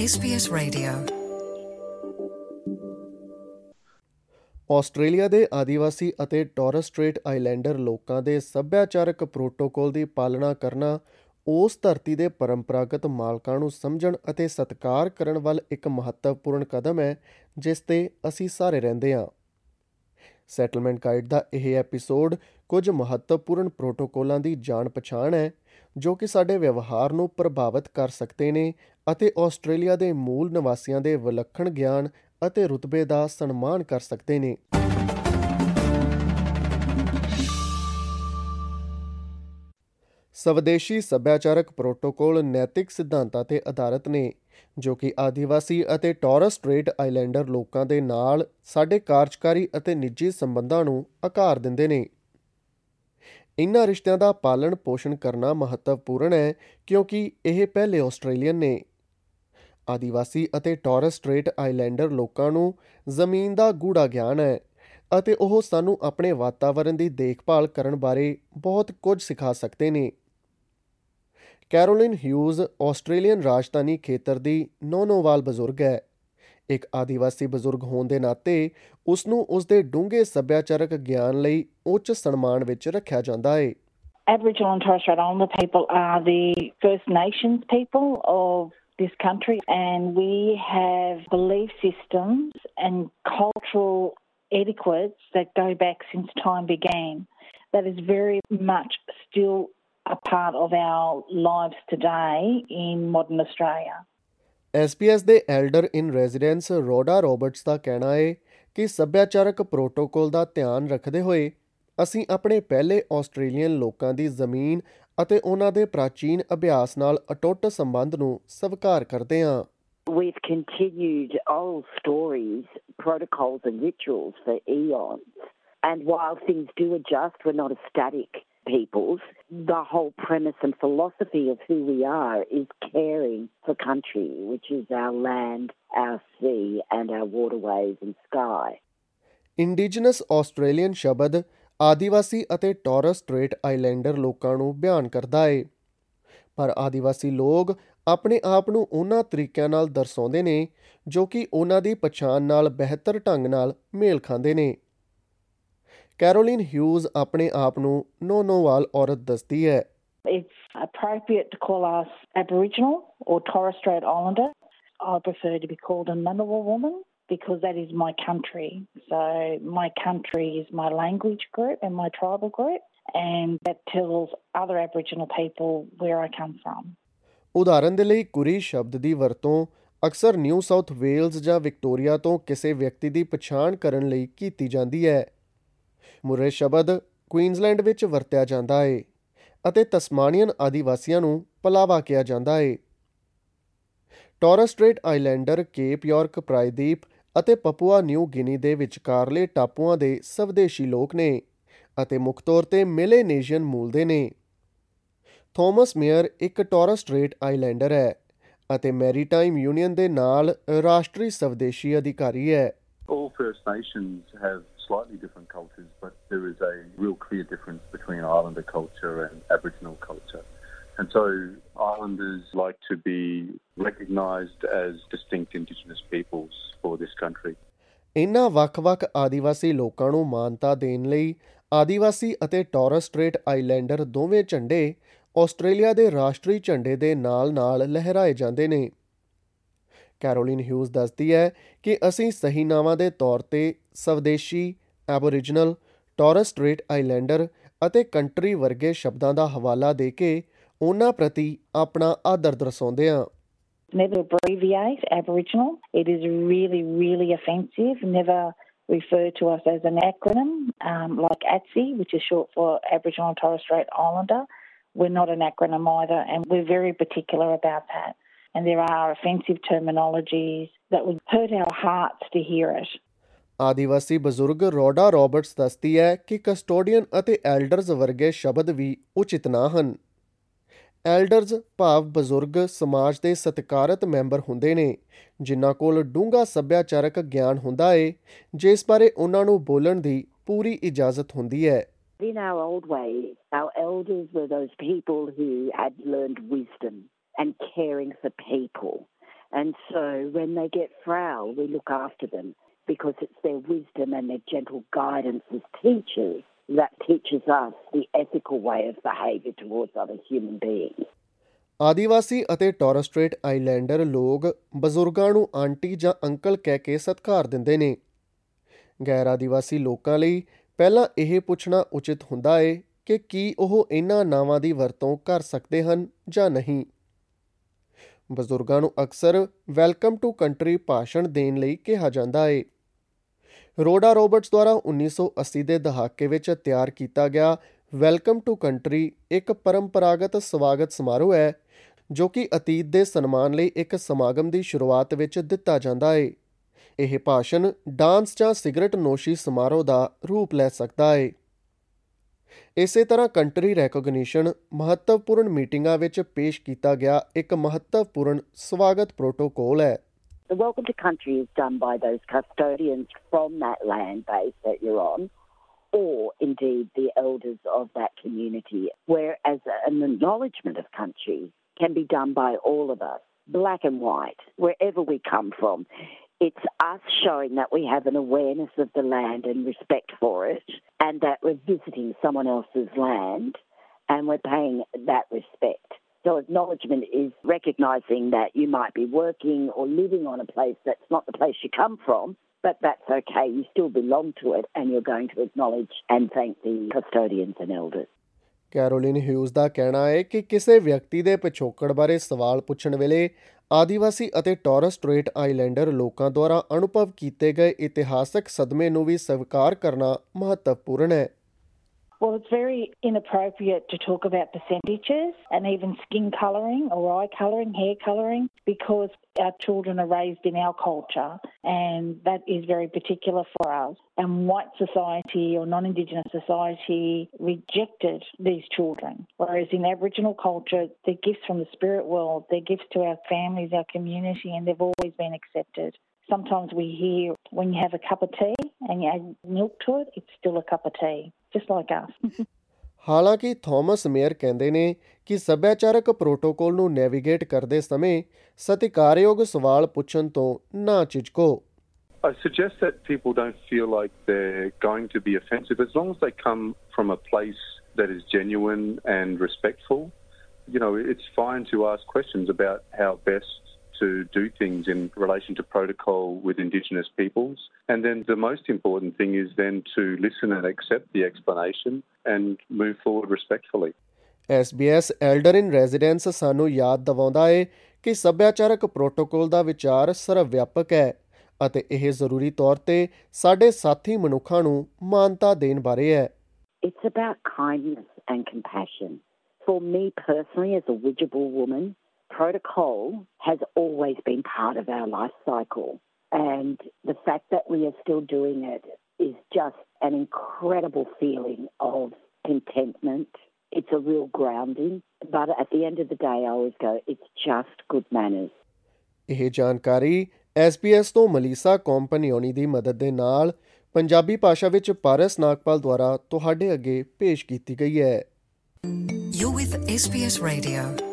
SBS Radio Australia ਦੇ ਆਦੀਵਾਸੀ ਅਤੇ Taurus Strait islander ਲੋਕਾਂ ਦੇ ਸੱਭਿਆਚਾਰਕ ਪ੍ਰੋਟੋਕੋਲ ਦੀ ਪਾਲਣਾ ਕਰਨਾ ਉਸ ਧਰਤੀ ਦੇ ਪਰੰਪਰਾਗਤ ਮਾਲਕਾਂ ਨੂੰ ਸਮਝਣ ਅਤੇ ਸਤਿਕਾਰ ਕਰਨ ਵੱਲ ਇੱਕ ਮਹੱਤਵਪੂਰਨ ਕਦਮ ਹੈ ਜਿਸ ਤੇ ਅਸੀਂ ਸਾਰੇ ਰਹਿੰਦੇ ਹਾਂ ਸੈਟਲਮੈਂਟ ਗਾਈਡ ਦਾ ਇਹ ਐਪੀਸੋਡ ਕੁਝ ਮਹੱਤਵਪੂਰਨ ਪ੍ਰੋਟੋਕੋਲਾਂ ਦੀ ਜਾਣ ਪਛਾਣ ਹੈ ਜੋ ਕਿ ਸਾਡੇ ਵਿਵਹਾਰ ਨੂੰ ਪ੍ਰਭਾਵਿਤ ਕਰ ਸਕਦੇ ਨੇ ਅਤੇ ਆਸਟ੍ਰੇਲੀਆ ਦੇ ਮੂਲ ਨਿਵਾਸੀਆਂ ਦੇ ਵਿਲੱਖਣ ਗਿਆਨ ਅਤੇ ਰੁਤਬੇ ਦਾ ਸਨਮਾਨ ਕਰ ਸਕਦੇ ਨੇ ਸਵਦੇਸ਼ੀ ਸੱਭਿਆਚਾਰਕ ਪ੍ਰੋਟੋਕੋਲ ਨੈਤਿਕ ਸਿਧਾਂਤਾਂ ਤੇ ਆਧਾਰਿਤ ਨੇ ਜੋ ਕਿ ਆਦੀਵਾਸੀ ਅਤੇ ਟੌਰਸ ਸਟ੍ਰੇਟ ਆਈਲੈਂਡਰ ਲੋਕਾਂ ਦੇ ਨਾਲ ਸਾਡੇ ਕਾਰਜਕਾਰੀ ਅਤੇ ਨਿੱਜੀ ਸੰਬੰਧਾਂ ਨੂੰ ਆਕਾਰ ਦਿੰਦੇ ਨੇ ਇਨ੍ਹਾਂ ਰਿਸ਼ਤਿਆਂ ਦਾ ਪਾਲਣ ਪੋਸ਼ਣ ਕਰਨਾ ਮਹੱਤਵਪੂਰਨ ਹੈ ਕਿਉਂਕਿ ਇਹ ਪਹਿਲੇ ਆਸਟ੍ਰੇਲੀਅਨ ਨੇ ਆਦੀਵਾਸੀ ਅਤੇ ਟੌਰਸ ਸਟ੍ਰੇਟ ਆਈਲੈਂਡਰ ਲੋਕਾਂ ਨੂੰ ਜ਼ਮੀਨ ਦਾ ਗੂੜਾ ਗਿਆਨ ਹੈ ਅਤੇ ਉਹ ਸਾਨੂੰ ਆਪਣੇ ਵਾਤਾਵਰਣ ਦੀ ਦੇਖਭਾਲ ਕਰਨ ਬਾਰੇ ਬਹੁਤ ਕੁਝ ਸਿਖਾ ਸਕਦੇ ਨੇ ਕੈਰੋਲਿਨ ਹਿਊਜ਼ ਆਸਟ੍ਰੇਲੀਅਨ ਰਾਜਧਾਨੀ ਖੇਤਰ ਦੀ ਨੋਨੋਵਾਲ ਬਜ਼ੁਰਗ ਹੈ ਇੱਕ ਆਦੀਵਾਸੀ ਬਜ਼ੁਰਗ ਹੋਣ ਦੇ ਨਾਤੇ ਉਸ ਨੂੰ ਉਸ ਦੇ ਡੂੰਘੇ ਸੱਭਿਆਚਾਰਕ ਗਿਆਨ ਲਈ ਉੱਚ ਸਨਮਾਨ ਵਿੱਚ ਰੱਖਿਆ ਜਾਂਦਾ ਹੈ Aboriginal and Torres Strait Islander people are the First Nations people of this country, and we have belief systems and cultural etiquettes that go back since time began. That is very much still a part of our lives today in modern Australia. SPS ਦੇ elder in residence Rhoda Roberts ਦਾ ਕਹਿਣਾ ਹੈ ਕਿ ਸੱਭਿਆਚਾਰਕ protocol ਦਾ ਧਿਆਨ ਰੱਖਦੇ ਹੋਏ ਅਸੀਂ ਆਪਣੇ ਪਹਿਲੇ ਆਸਟ੍ਰੇਲੀਅਨ ਲੋਕਾਂ ਦੀ ਜ਼ਮੀਨ ਅਤੇ ਉਹਨਾਂ ਦੇ ਪ੍ਰਾਚੀਨ ਅਭਿਆਸ ਨਾਲ ਅਟੁੱਟ ਸੰਬੰਧ ਨੂੰ ਸਵਾਰ ਕਰਦੇ ਹਾਂ We've continued old stories, protocols and rituals for eons. And while things do adjust, we're not a static peoples, the whole premise and philosophy of who we are is caring for country, which is our land, our sea, and our waterways and sky. Indigenous Australian ਸ਼ਬਦ ਆਦੀਵਾਸੀ ਅਤੇ Taurus Strait islander ਲੋਕਾਂ ਨੂੰ ਬਿਆਨ ਕਰਦਾ ਹੈ ਪਰ ਆਦੀਵਾਸੀ ਲੋਕ ਆਪਣੇ ਆਪ ਨੂੰ ਉਹਨਾਂ ਤਰੀਕਿਆਂ ਨਾਲ ਦਰਸਾਉਂਦੇ ਨੇ ਜੋ ਕਿ ਉਹਨਾਂ ਦੀ ਪਛਾਣ ਨਾਲ ਬਿਹਤਰ ਢੰਗ ਨਾਲ ਮੇਲ ਖਾਂਦੇ ਨੇ ਕੈਰੋਲਿਨ ਹਿਊਜ਼ ਆਪਣੇ ਆਪ ਨੂੰ ਨੋਨੋਵਾਲ ਔਰਤ ਦੱਸਦੀ ਹੈ It's appropriate to call us Aboriginal or Torres Strait Islander. I prefer to be called a Ngunnawal woman because that is my country. So my country is my language group and my tribal group and that tells other Aboriginal people where I come from. ਉਦਾਹਰਨ ਦੇ ਲਈ ਕੁਰੀ ਸ਼ਬਦ ਦੀ ਵਰਤੋਂ ਅਕਸਰ New South Wales ਜਾਂ Victoria ਤੋਂ ਕਿਸੇ ਵਿਅਕਤੀ ਦੀ ਪਛਾਣ ਕਰਨ ਲਈ ਕੀਤੀ ਜਾਂਦੀ ਹੈ ਮੁਰੇ ਸ਼ਬਦ ਕੁਈਨਜ਼ਲੈਂਡ ਵਿੱਚ ਵਰਤਿਆ ਜਾਂਦਾ ਹੈ ਅਤੇ ਤਸਮਾਨੀਅਨ ਆਦੀਵਾਸੀਆਂ ਨੂੰ ਪਲਾਵਾ ਕਿਹਾ ਜਾਂਦਾ ਹੈ Torres Strait Islander Cape York ਪ੍ਰਾਇਦੀਪ ਅਤੇ ਪਪੂਆ ਨਿਊ ਗਿਨੀ ਦੇ ਵਿਚਕਾਰਲੇ ਟਾਪੂਆਂ ਦੇ ਸਵਦੇਸ਼ੀ ਲੋਕ ਨੇ ਅਤੇ ਮੁੱਖ ਤੌਰ ਤੇ ਮਿਲੇਨੇਸ਼ੀਅਨ ਮੂਲ ਦੇ ਨੇ ਥਾਮਸ ਮੇਅਰ ਇੱਕ ਟੌਰਸ ਸਟ੍ਰੇਟ ਆਈਲੈਂਡਰ ਹੈ ਅਤੇ ਮੈਰੀਟਾਈਮ ਯੂਨੀਅਨ ਦੇ ਨਾਲ ਰਾਸ਼ਟਰੀ ਸਵਦੇਸ਼ੀ ਅਧਿਕਾਰੀ ਹੈ All First Nations have slightly different cultures, but there is a real clear difference between Islander culture and Aboriginal culture. And so Islanders like to be recognised as distinct Indigenous peoples for this country. ਇਨਾ ਵੱਖ-ਵੱਖ ਆਦੀਵਾਸੀ ਲੋਕਾਂ ਨੂੰ ਮਾਨਤਾ ਦੇਣ ਲਈ ਆਦੀਵਾਸੀ ਅਤੇ Taurus Strait islander ਦੋਵੇਂ ਝੰਡੇ ਆਸਟ੍ਰੇਲੀਆ ਦੇ ਰਾਸ਼ਟਰੀ ਝੰਡੇ ਦੇ ਨਾਲ-ਨਾਲ ਲਹਿਰਾਏ ਜਾਂਦੇ ਨੇ ਕੈਰੋਲਿਨ ਹਿਊਜ਼ ਦੱਸਦੀ ਹੈ ਕਿ ਅਸੀਂ ਸਹੀ ਨਾਵਾਂ ਦੇ ਤੌਰ ਤੇ ਸਵਦੇਸ਼ੀ ਐਬੋਰੀਜਨਲ ਟੌਰਸ ਸਟ੍ਰੇਟ ਆਈਲੈਂਡਰ ਅਤੇ ਕੰਟਰੀ ਵਰਗੇ ਸ਼ਬਦਾਂ ਦਾ ਹਵਾਲਾ ਦੇ ਕੇ ਉਹਨਾਂ ਪ੍ਰਤੀ ਆਪਣਾ ਆਦਰ ਦਰਸਾਉਂਦੇ ਆ Never abbreviate Aboriginal. It is really, really offensive. Never refer to us as an acronym um, like ATSI, which is short for Aboriginal and Torres Strait Islander. We're not an acronym either, and we're very particular about that. And there are offensive terminologies that would hurt our hearts to hear it. ਆਦੀਵਾਸੀ ਬਜ਼ੁਰਗ ਰੋਡਾ Roberts ਦੱਸਦੀ ਹੈ ਕਿ custodian ਅਤੇ elders ਵਰਗੇ ਸ਼ਬਦ ਵੀ ਉਚਿਤ ਨਾ ਹਨ ਐਲਡਰਸ ਭਾਵ ਬਜ਼ੁਰਗ ਸਮਾਜ ਦੇ ਸਤਕਾਰਤ ਮੈਂਬਰ ਹੁੰਦੇ ਨੇ ਜਿਨ੍ਹਾਂ ਕੋਲ ਡੂੰਘਾ ਸੱਭਿਆਚਾਰਕ ਗਿਆਨ ਹੁੰਦਾ ਏ ਜਿਸ ਬਾਰੇ ਉਹਨਾਂ ਨੂੰ ਬੋਲਣ ਦੀ ਪੂਰੀ ਇਜਾਜ਼ਤ ਹੁੰਦੀ ਹੈ In our old way, our elders were those people who had learned wisdom and caring for people. And so when they get frail, we look after them. because it's their wisdom and their gentle guidance as teachers that teaches us the ethical way of behavior towards other human beings. ਆਦੀਵਾਸੀ ਅਤੇ ਟੋਰਸਟ੍ਰੇਟ islander ਲੋਕ ਬਜ਼ੁਰਗਾਂ ਨੂੰ aunty ਜਾਂ uncle ਕਹਿ ਕੇ ਸਤਿਕਾਰ ਦਿੰਦੇ ਨੇ ਗੈਰ ਆਦੀਵਾਸੀ ਲੋਕਾਂ ਲਈ ਪਹਿਲਾਂ ਇਹ ਪੁੱਛਣਾ ਉਚਿਤ ਹੁੰਦਾ ਹੈ ਕਿ ਕੀ ਉਹ ਇਹਨਾਂ ਨਾਵਾਂ ਦੀ ਵਰਤੋਂ ਕਰ ਸਕਦੇ ਹਨ ਜਾਂ ਨਹੀਂ ਬਜ਼ੁਰਗਾਂ ਨੂੰ ਅਕਸਰ ਵੈਲਕਮ ਟੂ ਕੰਟਰੀ ਭਾਸ਼ਣ ਦੇਣ ਲਈ ਕਿਹਾ ਜਾਂਦਾ ਹੈ ਰੋਡਾ ਰੋਬਰਟਸ ਦੁਆਰਾ 1980 ਦੇ ਦਹਾਕੇ ਵਿੱਚ ਤਿਆਰ ਕੀਤਾ ਗਿਆ ਵੈਲਕਮ ਟੂ ਕੰਟਰੀ ਇੱਕ ਪਰੰਪਰਾਗਤ ਸਵਾਗਤ ਸਮਾਰੋਹ ਹੈ ਜੋ ਕਿ ਅਤੀਤ ਦੇ ਸਨਮਾਨ ਲਈ ਇੱਕ ਸਮਾਗਮ ਦੀ ਸ਼ੁਰੂਆਤ ਵਿੱਚ ਦਿੱਤਾ ਜਾਂਦਾ ਹੈ ਇਹ ਭਾਸ਼ਣ ਡਾਂਸ ਜਾਂ ਸਿਗਰਟ ਨੋਸ਼ੀ ਸਮਾਰੋਹ ਦਾ ਰੂਪ ਲੈ ਸਕਦਾ ਹੈ ਇਸੇ ਤਰ੍ਹਾਂ ਕੰਟਰੀ ਰੈਕੋਗਨੀਸ਼ਨ ਮਹੱਤਵਪੂਰਨ ਮੀਟਿੰਗਾਂ ਵਿੱਚ ਪੇਸ਼ ਕੀਤਾ ਗਿਆ ਇੱਕ ਮਹੱਤਵਪੂਰਨ ਸਵਾਗਤ ਪ੍ਰੋਟੋਕੋਲ ਹੈ The welcome to country is done by those custodians from that land base that you're on, or indeed the elders of that community, whereas an acknowledgement of country can be done by all of us, black and white, wherever we come from. It's us showing that we have an awareness of the land and respect for it, and that we're visiting someone else's land and we're paying that respect. So acknowledgement is recognizing that you might be working or living on a place that's not the place you come from, but that's okay. You still belong to it and you're going to acknowledge and thank the custodians and elders. Caroline Hughes ਦਾ ਕਹਿਣਾ ਹੈ ਕਿ ਕਿਸੇ ਵਿਅਕਤੀ ਦੇ ਪਿਛੋਕੜ ਬਾਰੇ ਸਵਾਲ ਪੁੱਛਣ ਵੇਲੇ ਆਦੀਵਾਸੀ ਅਤੇ ਟੌਰਸ ਸਟ੍ਰੇਟ ਆਈਲੈਂਡਰ ਲੋਕਾਂ ਦੁਆਰਾ ਅਨੁਭਵ ਕੀਤੇ ਗਏ ਇਤਿਹਾਸਕ ਸਦਮੇ ਨੂੰ ਵੀ ਸਵੀਕਾਰ ਕਰਨਾ ਮਹੱਤਵਪੂਰਨ ਹੈ Well, it's very inappropriate to talk about percentages and even skin colouring or eye colouring, hair colouring, because our children are raised in our culture and that is very particular for us. And white society or non Indigenous society rejected these children, whereas in Aboriginal culture, they're gifts from the spirit world, they're gifts to our families, our community, and they've always been accepted sometimes we hear when you have a cup of tea and you add milk to it, it's still a cup of tea. just like us. ਹਾਲਾਂਕਿ Thomas mayor ਕਹਿੰਦੇ ਨੇ ਕਿ ਸੱਭਿਆਚਾਰਕ protocol ਨੂੰ navigate ਕਰਦੇ ਸਮੇਂ ਸਤਿਕਾਰਯੋਗ ਸਵਾਲ ਪੁੱਛਣ ਤੋਂ ਨਾ ਝਿਜਕੋ I suggest that people don't feel like they're going to be offensive as long as they come from a place that is genuine and respectful. You know, it's fine to ask questions about how best to do things in relation to protocol with Indigenous peoples. And then the most important thing is then to listen and accept the explanation and move forward respectfully. SBS Elder in Residence ਸਾਨੂੰ ਯਾਦ ਦਿਵਾਉਂਦਾ ਹੈ ਕਿ ਸੱਭਿਆਚਾਰਕ protocol ਦਾ ਵਿਚਾਰ ਸਰਵਵਿਆਪਕ ਹੈ ਅਤੇ ਇਹ ਜ਼ਰੂਰੀ ਤੌਰ ਤੇ ਸਾਡੇ ਸਾਥੀ ਮਨੁੱਖਾਂ ਨੂੰ ਮਾਨਤਾ ਦੇਣ ਬਾਰੇ ਹੈ It's about kindness and compassion. For me personally as a Widgeable woman, protocol has always been part of our life cycle. And the fact that we are still doing it is just an incredible feeling of contentment. It's a real grounding. But at the end of the day, I always go, it's just good manners. ਇਹ ਜਾਣਕਾਰੀ SBS ਤੋਂ ਮਲੀਸਾ ਕੰਪਨੀਓਨੀ ਦੀ ਮਦਦ ਦੇ ਨਾਲ ਪੰਜਾਬੀ ਭਾਸ਼ਾ ਵਿੱਚ ਪਾਰਸ ਨਾਗਪਾਲ ਦੁਆਰਾ ਤੁਹਾਡੇ ਅੱਗੇ ਪੇਸ਼ ਕੀਤੀ ਗਈ ਹੈ। You with SBS Radio